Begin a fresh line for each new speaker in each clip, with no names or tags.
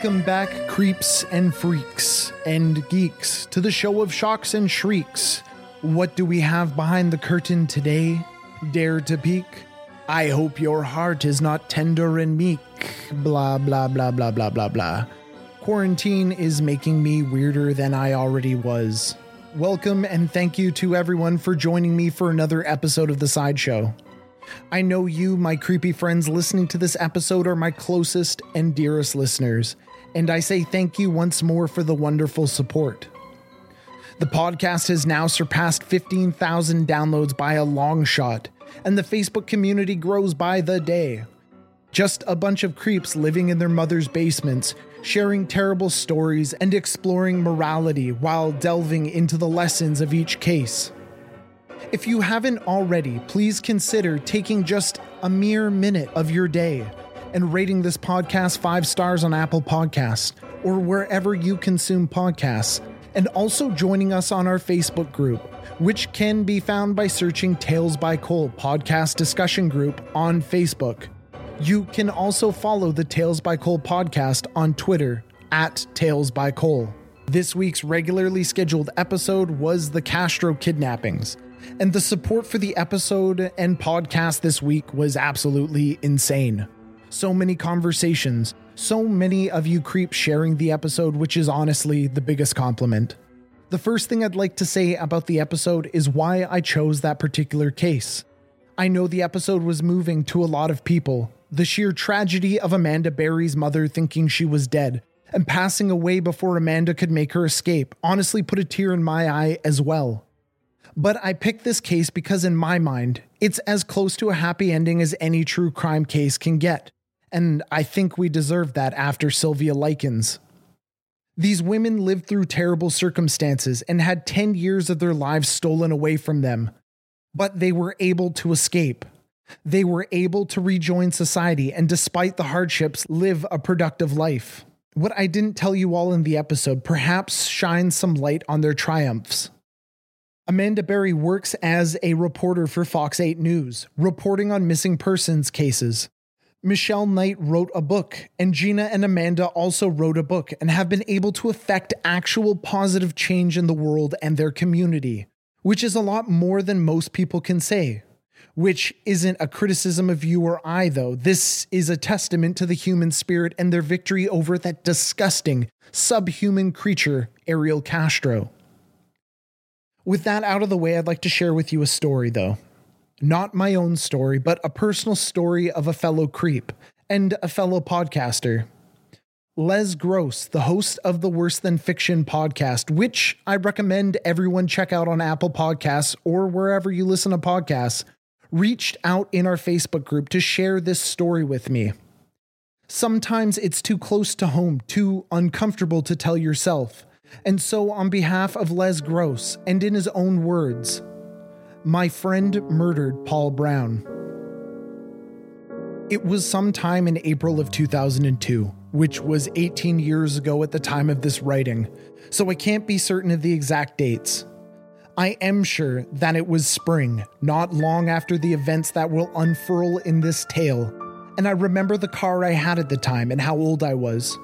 Welcome back, creeps and freaks and geeks, to the show of shocks and shrieks. What do we have behind the curtain today? Dare to peek? I hope your heart is not tender and meek. Blah, blah, blah, blah, blah, blah, blah. Quarantine is making me weirder than I already was. Welcome and thank you to everyone for joining me for another episode of The Sideshow. I know you, my creepy friends listening to this episode, are my closest and dearest listeners, and I say thank you once more for the wonderful support. The podcast has now surpassed 15,000 downloads by a long shot, and the Facebook community grows by the day. Just a bunch of creeps living in their mother's basements, sharing terrible stories and exploring morality while delving into the lessons of each case. If you haven't already, please consider taking just a mere minute of your day and rating this podcast five stars on Apple Podcasts or wherever you consume podcasts, and also joining us on our Facebook group, which can be found by searching Tales by Cole podcast discussion group on Facebook. You can also follow the Tales by Cole podcast on Twitter at Tales by Cole. This week's regularly scheduled episode was the Castro kidnappings and the support for the episode and podcast this week was absolutely insane. So many conversations, so many of you creeps sharing the episode, which is honestly the biggest compliment. The first thing I'd like to say about the episode is why I chose that particular case. I know the episode was moving to a lot of people. The sheer tragedy of Amanda Berry's mother thinking she was dead and passing away before Amanda could make her escape honestly put a tear in my eye as well. But I picked this case because, in my mind, it's as close to a happy ending as any true crime case can get. And I think we deserve that after Sylvia Likens. These women lived through terrible circumstances and had 10 years of their lives stolen away from them. But they were able to escape. They were able to rejoin society and, despite the hardships, live a productive life. What I didn't tell you all in the episode perhaps shines some light on their triumphs. Amanda Berry works as a reporter for Fox 8 News, reporting on missing persons cases. Michelle Knight wrote a book, and Gina and Amanda also wrote a book and have been able to effect actual positive change in the world and their community, which is a lot more than most people can say. Which isn't a criticism of you or I, though. This is a testament to the human spirit and their victory over that disgusting, subhuman creature, Ariel Castro. With that out of the way, I'd like to share with you a story, though. Not my own story, but a personal story of a fellow creep and a fellow podcaster. Les Gross, the host of the Worse Than Fiction podcast, which I recommend everyone check out on Apple Podcasts or wherever you listen to podcasts, reached out in our Facebook group to share this story with me. Sometimes it's too close to home, too uncomfortable to tell yourself. And so, on behalf of Les Gross, and in his own words, my friend murdered Paul Brown. It was sometime in April of 2002, which was 18 years ago at the time of this writing, so I can't be certain of the exact dates. I am sure that it was spring, not long after the events that will unfurl in this tale, and I remember the car I had at the time and how old I was.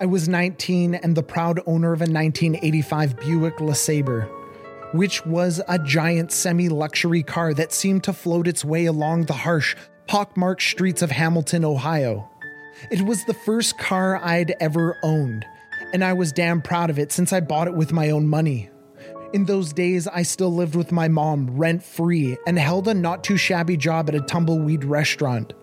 I was 19 and the proud owner of a 1985 Buick LeSabre, which was a giant semi luxury car that seemed to float its way along the harsh, pockmarked streets of Hamilton, Ohio. It was the first car I'd ever owned, and I was damn proud of it since I bought it with my own money. In those days, I still lived with my mom rent free and held a not too shabby job at a tumbleweed restaurant.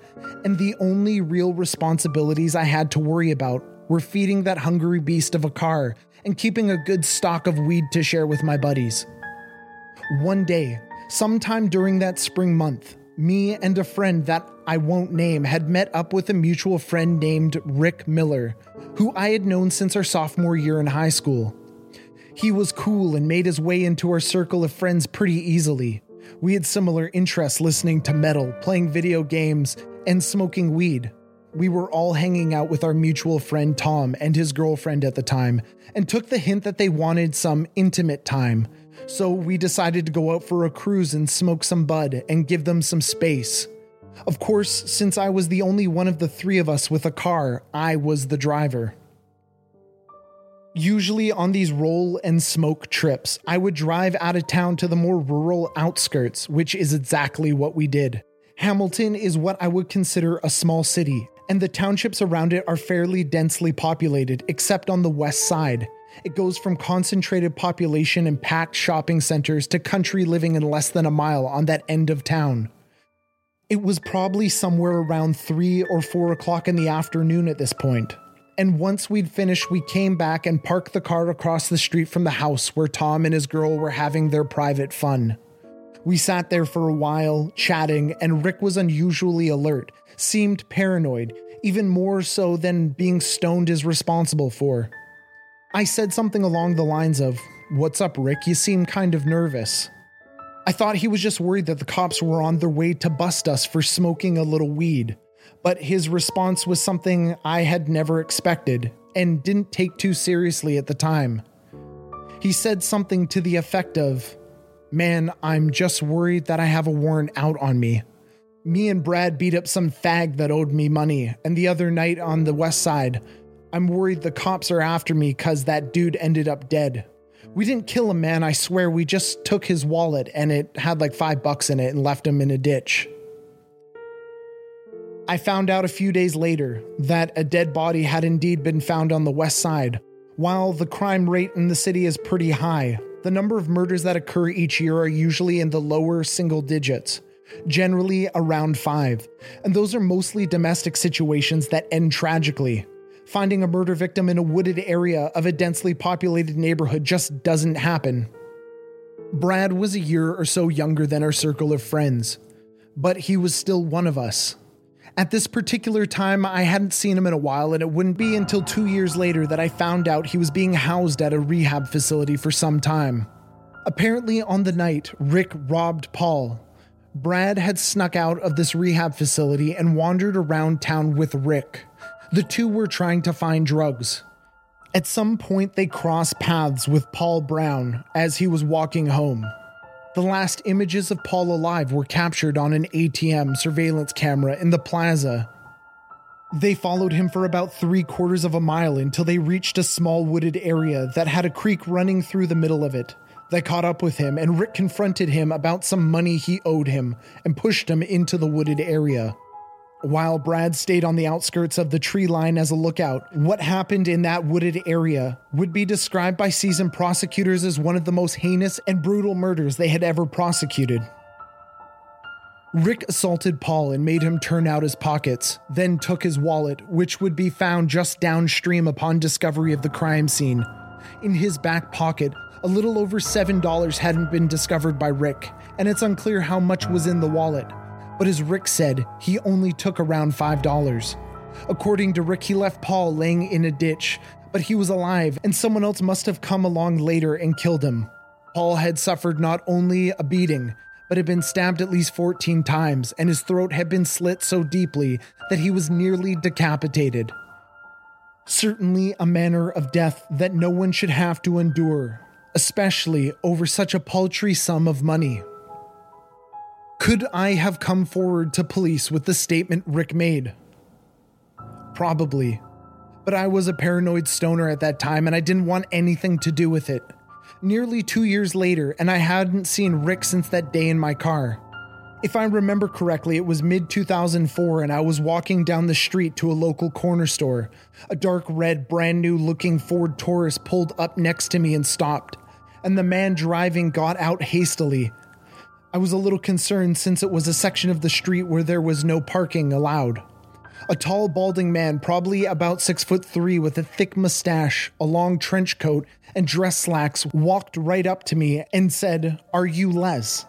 And the only real responsibilities I had to worry about were feeding that hungry beast of a car and keeping a good stock of weed to share with my buddies. One day, sometime during that spring month, me and a friend that I won't name had met up with a mutual friend named Rick Miller, who I had known since our sophomore year in high school. He was cool and made his way into our circle of friends pretty easily. We had similar interests listening to metal, playing video games, and smoking weed we were all hanging out with our mutual friend Tom and his girlfriend at the time, and took the hint that they wanted some intimate time. So we decided to go out for a cruise and smoke some bud and give them some space. Of course, since I was the only one of the three of us with a car, I was the driver. Usually on these roll and smoke trips, I would drive out of town to the more rural outskirts, which is exactly what we did. Hamilton is what I would consider a small city, and the townships around it are fairly densely populated, except on the west side. It goes from concentrated population and packed shopping centers to country living in less than a mile on that end of town. It was probably somewhere around 3 or 4 o'clock in the afternoon at this point. And once we'd finished, we came back and parked the car across the street from the house where Tom and his girl were having their private fun. We sat there for a while, chatting, and Rick was unusually alert, seemed paranoid, even more so than being stoned is responsible for. I said something along the lines of, What's up, Rick? You seem kind of nervous. I thought he was just worried that the cops were on their way to bust us for smoking a little weed, but his response was something I had never expected and didn't take too seriously at the time. He said something to the effect of, Man, I'm just worried that I have a warrant out on me. Me and Brad beat up some fag that owed me money, and the other night on the west side, I'm worried the cops are after me because that dude ended up dead. We didn't kill him, man. I swear. We just took his wallet and it had like five bucks in it and left him in a ditch. I found out a few days later that a dead body had indeed been found on the west side. While the crime rate in the city is pretty high, the number of murders that occur each year are usually in the lower single digits, generally around five. And those are mostly domestic situations that end tragically finding a murder victim in a wooded area of a densely populated neighborhood just doesn't happen. Brad was a year or so younger than our circle of friends, but he was still one of us. At this particular time, I hadn't seen him in a while, and it wouldn't be until two years later that I found out he was being housed at a rehab facility for some time. Apparently, on the night Rick robbed Paul, Brad had snuck out of this rehab facility and wandered around town with Rick. The two were trying to find drugs. At some point, they crossed paths with Paul Brown as he was walking home. The last images of Paul alive were captured on an ATM surveillance camera in the plaza. They followed him for about three quarters of a mile until they reached a small wooded area that had a creek running through the middle of it. They caught up with him, and Rick confronted him about some money he owed him and pushed him into the wooded area while Brad stayed on the outskirts of the tree line as a lookout. What happened in that wooded area would be described by seasoned prosecutors as one of the most heinous and brutal murders they had ever prosecuted. Rick assaulted Paul and made him turn out his pockets, then took his wallet, which would be found just downstream upon discovery of the crime scene. In his back pocket, a little over $7 hadn't been discovered by Rick, and it's unclear how much was in the wallet but as Rick said, he only took around $5. According to Rick, he left Paul laying in a ditch, but he was alive, and someone else must have come along later and killed him. Paul had suffered not only a beating, but had been stabbed at least 14 times, and his throat had been slit so deeply that he was nearly decapitated. Certainly a manner of death that no one should have to endure, especially over such a paltry sum of money. Could I have come forward to police with the statement Rick made? Probably. But I was a paranoid stoner at that time and I didn't want anything to do with it. Nearly two years later, and I hadn't seen Rick since that day in my car. If I remember correctly, it was mid 2004 and I was walking down the street to a local corner store. A dark red, brand new looking Ford Taurus pulled up next to me and stopped, and the man driving got out hastily, I was a little concerned since it was a section of the street where there was no parking allowed. A tall, balding man, probably about six foot three, with a thick mustache, a long trench coat, and dress slacks, walked right up to me and said, Are you Les?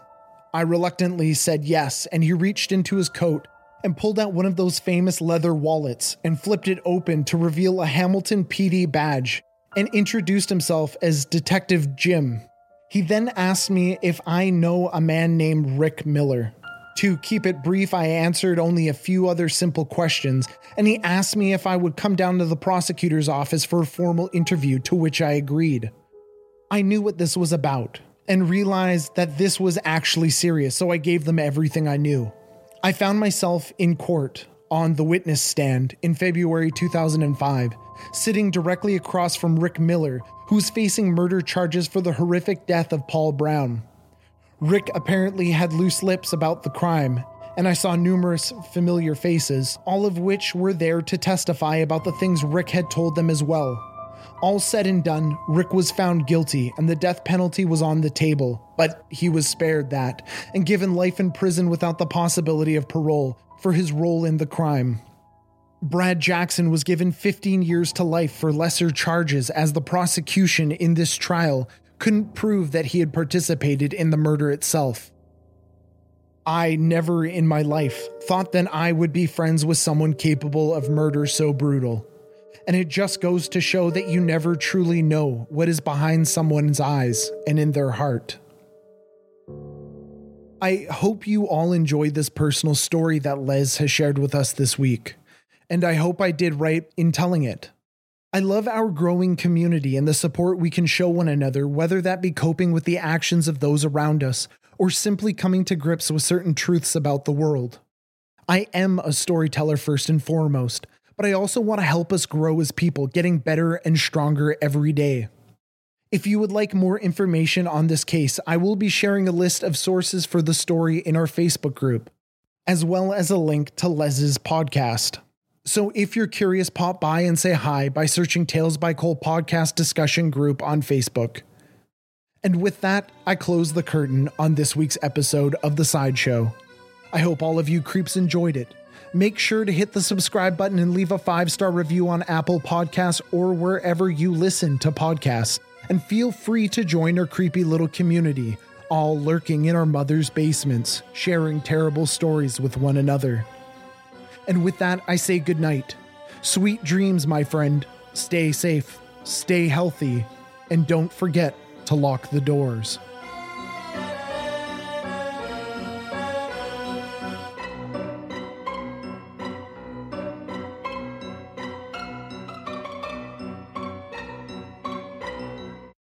I reluctantly said yes, and he reached into his coat and pulled out one of those famous leather wallets and flipped it open to reveal a Hamilton PD badge and introduced himself as Detective Jim. He then asked me if I know a man named Rick Miller. To keep it brief, I answered only a few other simple questions, and he asked me if I would come down to the prosecutor's office for a formal interview, to which I agreed. I knew what this was about and realized that this was actually serious, so I gave them everything I knew. I found myself in court, on the witness stand in February 2005, sitting directly across from Rick Miller, who's facing murder charges for the horrific death of Paul Brown. Rick apparently had loose lips about the crime, and I saw numerous familiar faces, all of which were there to testify about the things Rick had told them as well. All said and done, Rick was found guilty and the death penalty was on the table, but he was spared that and given life in prison without the possibility of parole for his role in the crime. Brad Jackson was given 15 years to life for lesser charges as the prosecution in this trial couldn't prove that he had participated in the murder itself. I never in my life thought that I would be friends with someone capable of murder so brutal. And it just goes to show that you never truly know what is behind someone's eyes and in their heart. I hope you all enjoyed this personal story that Les has shared with us this week, and I hope I did right in telling it. I love our growing community and the support we can show one another, whether that be coping with the actions of those around us or simply coming to grips with certain truths about the world. I am a storyteller first and foremost, but I also want to help us grow as people, getting better and stronger every day. If you would like more information on this case, I will be sharing a list of sources for the story in our Facebook group, as well as a link to Les's podcast. So if you're curious, pop by and say hi by searching Tales by Cole podcast discussion group on Facebook. And with that, I close the curtain on this week's episode of The Sideshow. I hope all of you creeps enjoyed it. Make sure to hit the subscribe button and leave a five star review on Apple Podcasts or wherever you listen to podcasts. And feel free to join our creepy little community, all lurking in our mother's basements, sharing terrible stories with one another. And with that, I say goodnight. Sweet dreams, my friend. Stay safe, stay healthy, and don't forget to lock the doors.